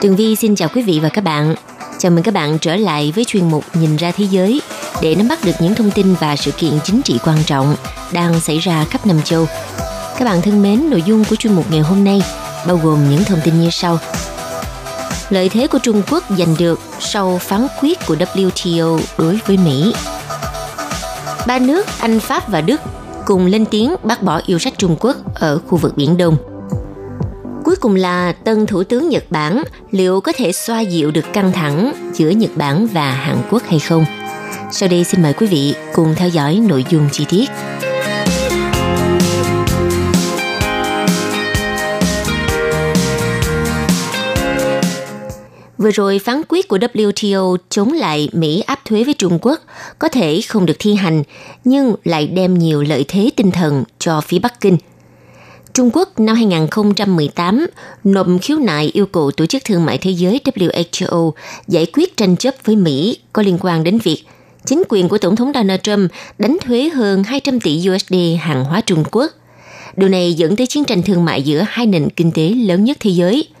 Tường Vi xin chào quý vị và các bạn. Chào mừng các bạn trở lại với chuyên mục Nhìn ra thế giới để nắm bắt được những thông tin và sự kiện chính trị quan trọng đang xảy ra khắp năm châu. Các bạn thân mến, nội dung của chuyên mục ngày hôm nay bao gồm những thông tin như sau. Lợi thế của Trung Quốc giành được sau phán quyết của WTO đối với Mỹ. Ba nước Anh, Pháp và Đức cùng lên tiếng bác bỏ yêu sách Trung Quốc ở khu vực Biển Đông – Cuối cùng là tân thủ tướng Nhật Bản liệu có thể xoa dịu được căng thẳng giữa Nhật Bản và Hàn Quốc hay không? Sau đây xin mời quý vị cùng theo dõi nội dung chi tiết. Vừa rồi phán quyết của WTO chống lại Mỹ áp thuế với Trung Quốc có thể không được thi hành, nhưng lại đem nhiều lợi thế tinh thần cho phía Bắc Kinh – Trung Quốc năm 2018 nộp khiếu nại yêu cầu Tổ chức Thương mại Thế giới WHO giải quyết tranh chấp với Mỹ có liên quan đến việc chính quyền của Tổng thống Donald Trump đánh thuế hơn 200 tỷ USD hàng hóa Trung Quốc. Điều này dẫn tới chiến tranh thương mại giữa hai nền kinh tế lớn nhất thế giới –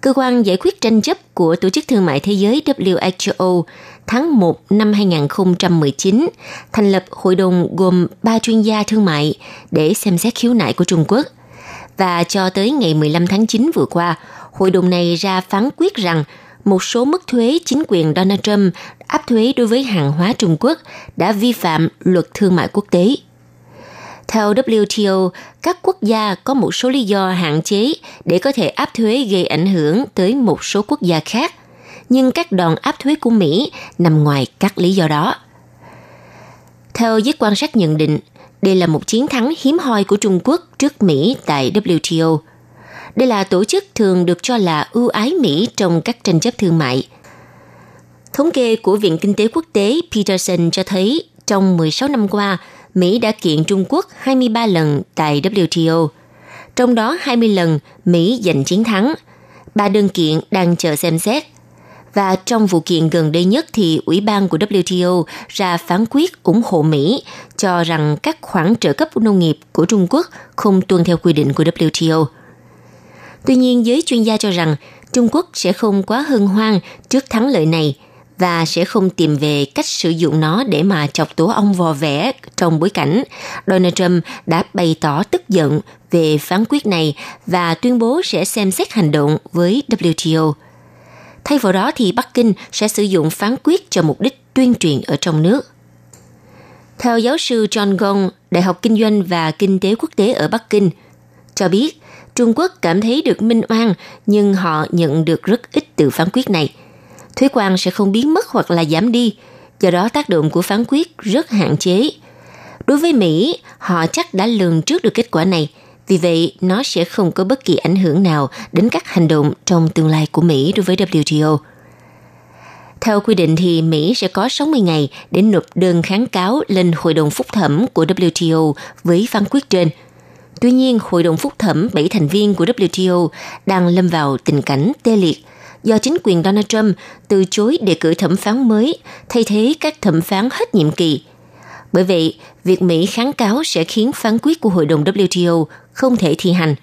cơ quan giải quyết tranh chấp của Tổ chức Thương mại Thế giới WHO tháng 1 năm 2019 thành lập hội đồng gồm 3 chuyên gia thương mại để xem xét khiếu nại của Trung Quốc. Và cho tới ngày 15 tháng 9 vừa qua, hội đồng này ra phán quyết rằng một số mức thuế chính quyền Donald Trump áp thuế đối với hàng hóa Trung Quốc đã vi phạm luật thương mại quốc tế. Theo WTO, các quốc gia có một số lý do hạn chế để có thể áp thuế gây ảnh hưởng tới một số quốc gia khác, nhưng các đòn áp thuế của Mỹ nằm ngoài các lý do đó. Theo giới quan sát nhận định, đây là một chiến thắng hiếm hoi của Trung Quốc trước Mỹ tại WTO. Đây là tổ chức thường được cho là ưu ái Mỹ trong các tranh chấp thương mại. Thống kê của Viện Kinh tế Quốc tế Peterson cho thấy trong 16 năm qua, Mỹ đã kiện Trung Quốc 23 lần tại WTO. Trong đó 20 lần Mỹ giành chiến thắng. Ba đơn kiện đang chờ xem xét. Và trong vụ kiện gần đây nhất thì Ủy ban của WTO ra phán quyết ủng hộ Mỹ cho rằng các khoản trợ cấp nông nghiệp của Trung Quốc không tuân theo quy định của WTO. Tuy nhiên, giới chuyên gia cho rằng Trung Quốc sẽ không quá hân hoan trước thắng lợi này – và sẽ không tìm về cách sử dụng nó để mà chọc tổ ong vò vẽ trong bối cảnh Donald Trump đã bày tỏ tức giận về phán quyết này và tuyên bố sẽ xem xét hành động với WTO. Thay vào đó thì Bắc Kinh sẽ sử dụng phán quyết cho mục đích tuyên truyền ở trong nước. Theo giáo sư John Gong, Đại học Kinh doanh và Kinh tế Quốc tế ở Bắc Kinh, cho biết Trung Quốc cảm thấy được minh oan nhưng họ nhận được rất ít từ phán quyết này – thuế quan sẽ không biến mất hoặc là giảm đi, do đó tác động của phán quyết rất hạn chế. Đối với Mỹ, họ chắc đã lường trước được kết quả này, vì vậy nó sẽ không có bất kỳ ảnh hưởng nào đến các hành động trong tương lai của Mỹ đối với WTO. Theo quy định thì Mỹ sẽ có 60 ngày để nộp đơn kháng cáo lên Hội đồng Phúc thẩm của WTO với phán quyết trên. Tuy nhiên, Hội đồng Phúc thẩm 7 thành viên của WTO đang lâm vào tình cảnh tê liệt do chính quyền Donald Trump từ chối đề cử thẩm phán mới thay thế các thẩm phán hết nhiệm kỳ. Bởi vậy, việc Mỹ kháng cáo sẽ khiến phán quyết của Hội đồng WTO không thể thi hành.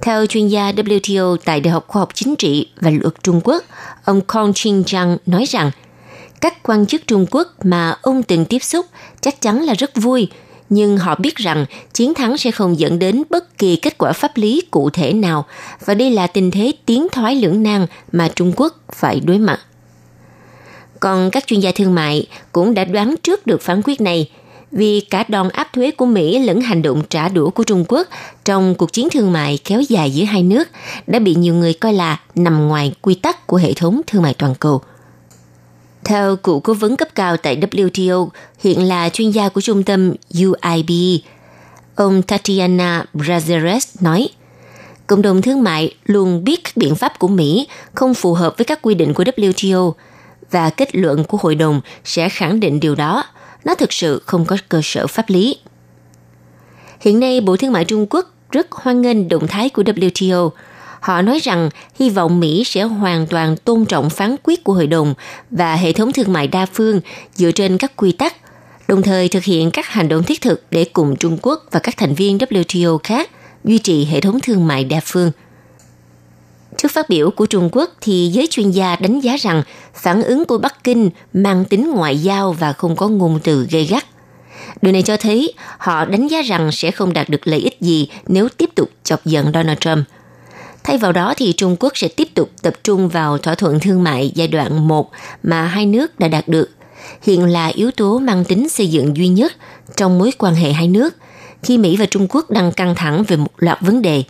Theo chuyên gia WTO tại Đại học Khoa học Chính trị và Luật Trung Quốc, ông Kong Ching Chang nói rằng các quan chức Trung Quốc mà ông từng tiếp xúc chắc chắn là rất vui nhưng họ biết rằng chiến thắng sẽ không dẫn đến bất kỳ kết quả pháp lý cụ thể nào và đây là tình thế tiến thoái lưỡng nan mà Trung Quốc phải đối mặt. Còn các chuyên gia thương mại cũng đã đoán trước được phán quyết này, vì cả đòn áp thuế của Mỹ lẫn hành động trả đũa của Trung Quốc trong cuộc chiến thương mại kéo dài giữa hai nước đã bị nhiều người coi là nằm ngoài quy tắc của hệ thống thương mại toàn cầu – theo cựu cố vấn cấp cao tại WTO, hiện là chuyên gia của trung tâm UIB, Ông Tatiana Brazeres nói, Cộng đồng thương mại luôn biết các biện pháp của Mỹ không phù hợp với các quy định của WTO và kết luận của hội đồng sẽ khẳng định điều đó. Nó thực sự không có cơ sở pháp lý. Hiện nay, Bộ Thương mại Trung Quốc rất hoan nghênh động thái của WTO. Họ nói rằng hy vọng Mỹ sẽ hoàn toàn tôn trọng phán quyết của hội đồng và hệ thống thương mại đa phương dựa trên các quy tắc, đồng thời thực hiện các hành động thiết thực để cùng Trung Quốc và các thành viên WTO khác duy trì hệ thống thương mại đa phương. Trước phát biểu của Trung Quốc thì giới chuyên gia đánh giá rằng phản ứng của Bắc Kinh mang tính ngoại giao và không có ngôn từ gây gắt. Điều này cho thấy họ đánh giá rằng sẽ không đạt được lợi ích gì nếu tiếp tục chọc giận Donald Trump. Thay vào đó thì Trung Quốc sẽ tiếp tục tập trung vào thỏa thuận thương mại giai đoạn 1 mà hai nước đã đạt được. Hiện là yếu tố mang tính xây dựng duy nhất trong mối quan hệ hai nước khi Mỹ và Trung Quốc đang căng thẳng về một loạt vấn đề.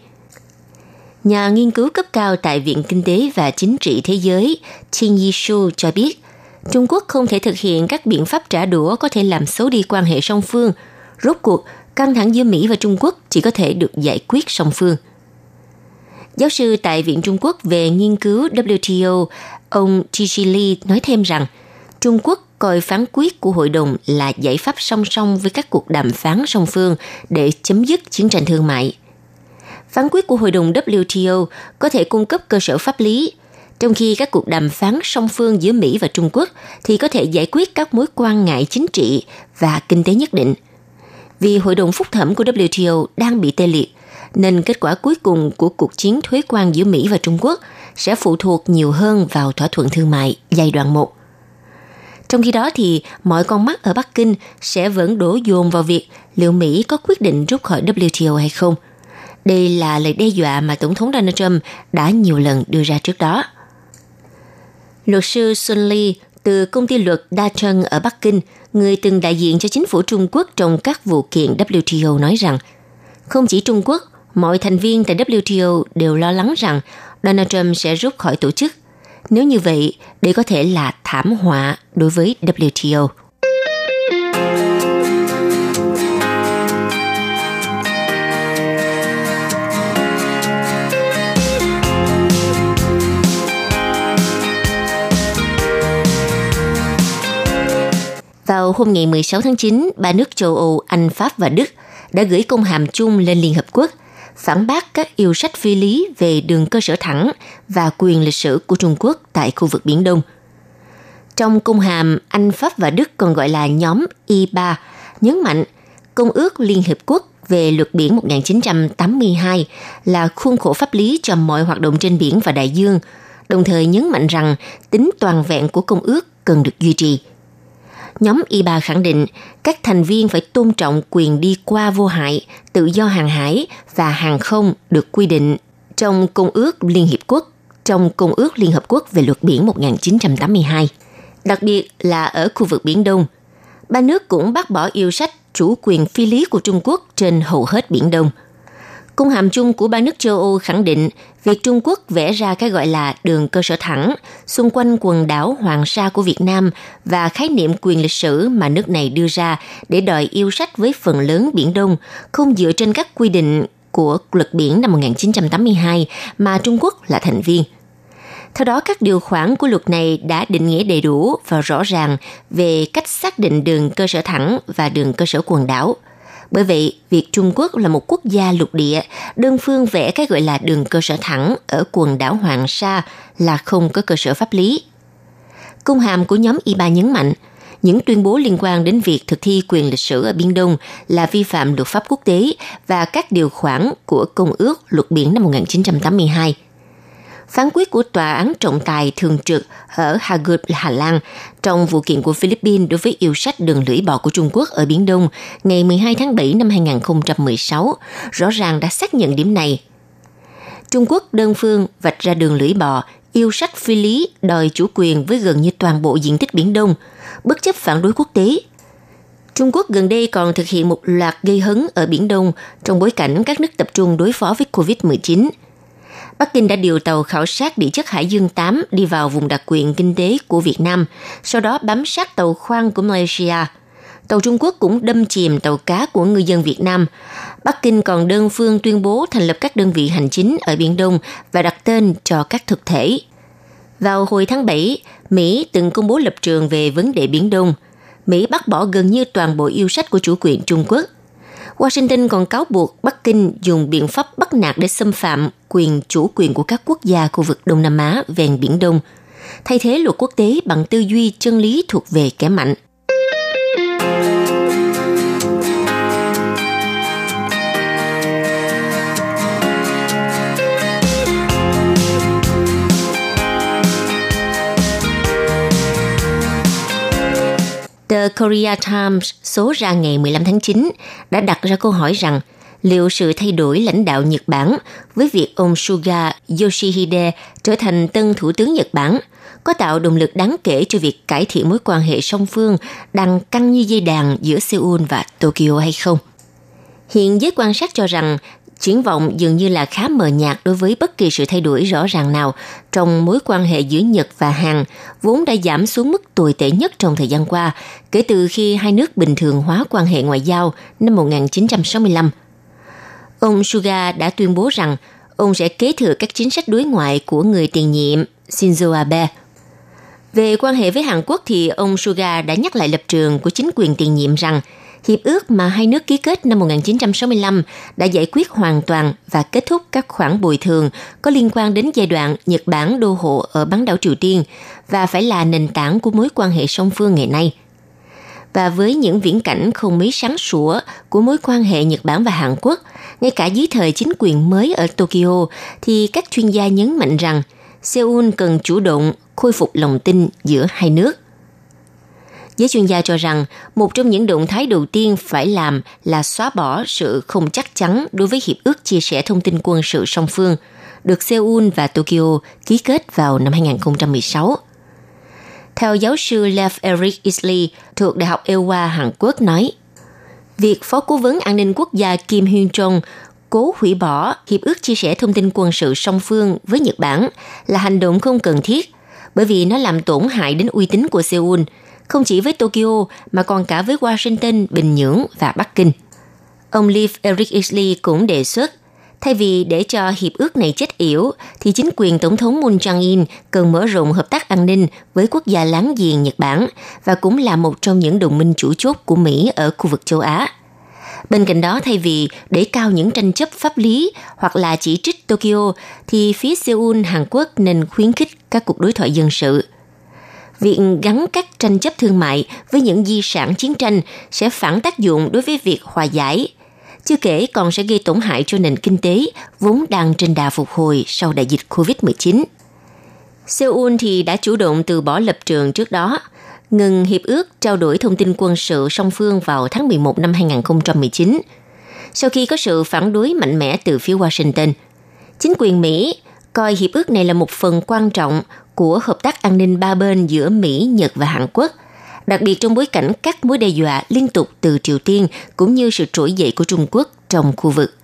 Nhà nghiên cứu cấp cao tại Viện Kinh tế và Chính trị Thế giới Qin Yishu cho biết, Trung Quốc không thể thực hiện các biện pháp trả đũa có thể làm xấu đi quan hệ song phương. Rốt cuộc, căng thẳng giữa Mỹ và Trung Quốc chỉ có thể được giải quyết song phương. Giáo sư tại Viện Trung Quốc về nghiên cứu WTO, ông Tishi Lee nói thêm rằng, Trung Quốc coi phán quyết của hội đồng là giải pháp song song với các cuộc đàm phán song phương để chấm dứt chiến tranh thương mại. Phán quyết của hội đồng WTO có thể cung cấp cơ sở pháp lý, trong khi các cuộc đàm phán song phương giữa Mỹ và Trung Quốc thì có thể giải quyết các mối quan ngại chính trị và kinh tế nhất định. Vì hội đồng phúc thẩm của WTO đang bị tê liệt, nên kết quả cuối cùng của cuộc chiến thuế quan giữa Mỹ và Trung Quốc sẽ phụ thuộc nhiều hơn vào thỏa thuận thương mại giai đoạn 1. Trong khi đó thì mọi con mắt ở Bắc Kinh sẽ vẫn đổ dồn vào việc liệu Mỹ có quyết định rút khỏi WTO hay không. Đây là lời đe dọa mà Tổng thống Donald Trump đã nhiều lần đưa ra trước đó. Luật sư Sun Lee từ công ty luật Đa Trân ở Bắc Kinh, người từng đại diện cho chính phủ Trung Quốc trong các vụ kiện WTO nói rằng, không chỉ Trung Quốc, mọi thành viên tại WTO đều lo lắng rằng Donald Trump sẽ rút khỏi tổ chức nếu như vậy, đây có thể là thảm họa đối với WTO. Vào hôm ngày 16 tháng 9, ba nước châu Âu, Anh, Pháp và Đức đã gửi công hàm chung lên Liên Hợp Quốc – phản bác các yêu sách phi lý về đường cơ sở thẳng và quyền lịch sử của Trung Quốc tại khu vực Biển Đông. Trong cung hàm, Anh, Pháp và Đức còn gọi là nhóm I3, nhấn mạnh Công ước Liên Hiệp Quốc về luật biển 1982 là khuôn khổ pháp lý cho mọi hoạt động trên biển và đại dương, đồng thời nhấn mạnh rằng tính toàn vẹn của công ước cần được duy trì – nhóm Y bà khẳng định các thành viên phải tôn trọng quyền đi qua vô hại, tự do hàng hải và hàng không được quy định trong Công ước Liên Hiệp Quốc, trong Công ước Liên Hợp Quốc về luật biển 1982. Đặc biệt là ở khu vực Biển Đông, ba nước cũng bác bỏ yêu sách chủ quyền phi lý của Trung Quốc trên hầu hết Biển Đông – Cung hàm chung của ba nước châu Âu khẳng định việc Trung Quốc vẽ ra cái gọi là đường cơ sở thẳng xung quanh quần đảo Hoàng Sa của Việt Nam và khái niệm quyền lịch sử mà nước này đưa ra để đòi yêu sách với phần lớn Biển Đông không dựa trên các quy định của luật biển năm 1982 mà Trung Quốc là thành viên. Theo đó, các điều khoản của luật này đã định nghĩa đầy đủ và rõ ràng về cách xác định đường cơ sở thẳng và đường cơ sở quần đảo – bởi vậy, việc Trung Quốc là một quốc gia lục địa, đơn phương vẽ cái gọi là đường cơ sở thẳng ở quần đảo Hoàng Sa là không có cơ sở pháp lý. Công hàm của nhóm IBA nhấn mạnh, những tuyên bố liên quan đến việc thực thi quyền lịch sử ở Biên Đông là vi phạm luật pháp quốc tế và các điều khoản của Công ước Luật Biển năm 1982 phán quyết của Tòa án trọng tài thường trực ở Hague, Hà Lan trong vụ kiện của Philippines đối với yêu sách đường lưỡi bò của Trung Quốc ở Biển Đông ngày 12 tháng 7 năm 2016 rõ ràng đã xác nhận điểm này. Trung Quốc đơn phương vạch ra đường lưỡi bò yêu sách phi lý đòi chủ quyền với gần như toàn bộ diện tích Biển Đông, bất chấp phản đối quốc tế. Trung Quốc gần đây còn thực hiện một loạt gây hấn ở Biển Đông trong bối cảnh các nước tập trung đối phó với COVID-19 – Bắc Kinh đã điều tàu khảo sát địa chất Hải Dương 8 đi vào vùng đặc quyền kinh tế của Việt Nam, sau đó bám sát tàu khoan của Malaysia. Tàu Trung Quốc cũng đâm chìm tàu cá của ngư dân Việt Nam. Bắc Kinh còn đơn phương tuyên bố thành lập các đơn vị hành chính ở Biển Đông và đặt tên cho các thực thể. Vào hồi tháng 7, Mỹ từng công bố lập trường về vấn đề Biển Đông. Mỹ bác bỏ gần như toàn bộ yêu sách của chủ quyền Trung Quốc. Washington còn cáo buộc Bắc Kinh dùng biện pháp bắt nạt để xâm phạm quyền chủ quyền của các quốc gia khu vực Đông Nam Á ven Biển Đông, thay thế luật quốc tế bằng tư duy chân lý thuộc về kẻ mạnh – The Korea Times số ra ngày 15 tháng 9 đã đặt ra câu hỏi rằng liệu sự thay đổi lãnh đạo Nhật Bản với việc ông Suga Yoshihide trở thành tân thủ tướng Nhật Bản có tạo động lực đáng kể cho việc cải thiện mối quan hệ song phương đang căng như dây đàn giữa Seoul và Tokyo hay không? Hiện giới quan sát cho rằng triển vọng dường như là khá mờ nhạt đối với bất kỳ sự thay đổi rõ ràng nào trong mối quan hệ giữa Nhật và Hàn, vốn đã giảm xuống mức tồi tệ nhất trong thời gian qua, kể từ khi hai nước bình thường hóa quan hệ ngoại giao năm 1965. Ông Suga đã tuyên bố rằng ông sẽ kế thừa các chính sách đối ngoại của người tiền nhiệm Shinzo Abe. Về quan hệ với Hàn Quốc thì ông Suga đã nhắc lại lập trường của chính quyền tiền nhiệm rằng – Hiệp ước mà hai nước ký kết năm 1965 đã giải quyết hoàn toàn và kết thúc các khoản bồi thường có liên quan đến giai đoạn Nhật Bản đô hộ ở bán đảo Triều Tiên và phải là nền tảng của mối quan hệ song phương ngày nay. Và với những viễn cảnh không mấy sáng sủa của mối quan hệ Nhật Bản và Hàn Quốc, ngay cả dưới thời chính quyền mới ở Tokyo, thì các chuyên gia nhấn mạnh rằng Seoul cần chủ động khôi phục lòng tin giữa hai nước Giới chuyên gia cho rằng một trong những động thái đầu tiên phải làm là xóa bỏ sự không chắc chắn đối với hiệp ước chia sẻ thông tin quân sự song phương được Seoul và Tokyo ký kết vào năm 2016. Theo giáo sư Lev Eric Isley thuộc Đại học Iowa Hàn Quốc nói, việc Phó Cố vấn An ninh Quốc gia Kim Hyun Jong cố hủy bỏ hiệp ước chia sẻ thông tin quân sự song phương với Nhật Bản là hành động không cần thiết bởi vì nó làm tổn hại đến uy tín của Seoul – không chỉ với Tokyo mà còn cả với Washington, Bình Nhưỡng và Bắc Kinh. Ông Leif Eric Isley cũng đề xuất, thay vì để cho hiệp ước này chết yểu, thì chính quyền Tổng thống Moon Jae-in cần mở rộng hợp tác an ninh với quốc gia láng giềng Nhật Bản và cũng là một trong những đồng minh chủ chốt của Mỹ ở khu vực châu Á. Bên cạnh đó, thay vì để cao những tranh chấp pháp lý hoặc là chỉ trích Tokyo, thì phía Seoul, Hàn Quốc nên khuyến khích các cuộc đối thoại dân sự – việc gắn các tranh chấp thương mại với những di sản chiến tranh sẽ phản tác dụng đối với việc hòa giải. Chưa kể còn sẽ gây tổn hại cho nền kinh tế vốn đang trên đà phục hồi sau đại dịch COVID-19. Seoul thì đã chủ động từ bỏ lập trường trước đó, ngừng hiệp ước trao đổi thông tin quân sự song phương vào tháng 11 năm 2019. Sau khi có sự phản đối mạnh mẽ từ phía Washington, chính quyền Mỹ coi hiệp ước này là một phần quan trọng của hợp tác an ninh ba bên giữa Mỹ, Nhật và Hàn Quốc, đặc biệt trong bối cảnh các mối đe dọa liên tục từ Triều Tiên cũng như sự trỗi dậy của Trung Quốc trong khu vực.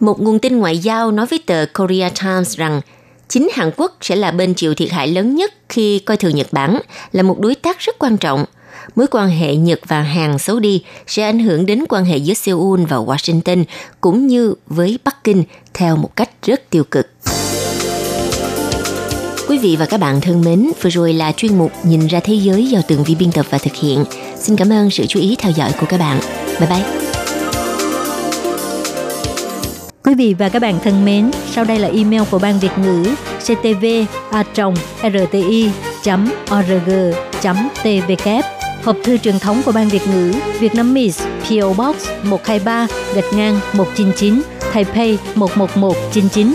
Một nguồn tin ngoại giao nói với tờ Korea Times rằng chính Hàn Quốc sẽ là bên chịu thiệt hại lớn nhất khi coi thường Nhật Bản là một đối tác rất quan trọng. Mối quan hệ Nhật và Hàn xấu đi sẽ ảnh hưởng đến quan hệ giữa Seoul và Washington cũng như với Bắc Kinh theo một cách rất tiêu cực. Quý vị và các bạn thân mến, vừa rồi là chuyên mục Nhìn ra thế giới do tường vi biên tập và thực hiện. Xin cảm ơn sự chú ý theo dõi của các bạn. Bye bye. Quý vị và các bạn thân mến, sau đây là email của Ban Việt ngữ ctv a rti org tvk Hộp thư truyền thống của Ban Việt ngữ Việt Nam Miss PO Box 123 gạch ngang 199 Taipei 11199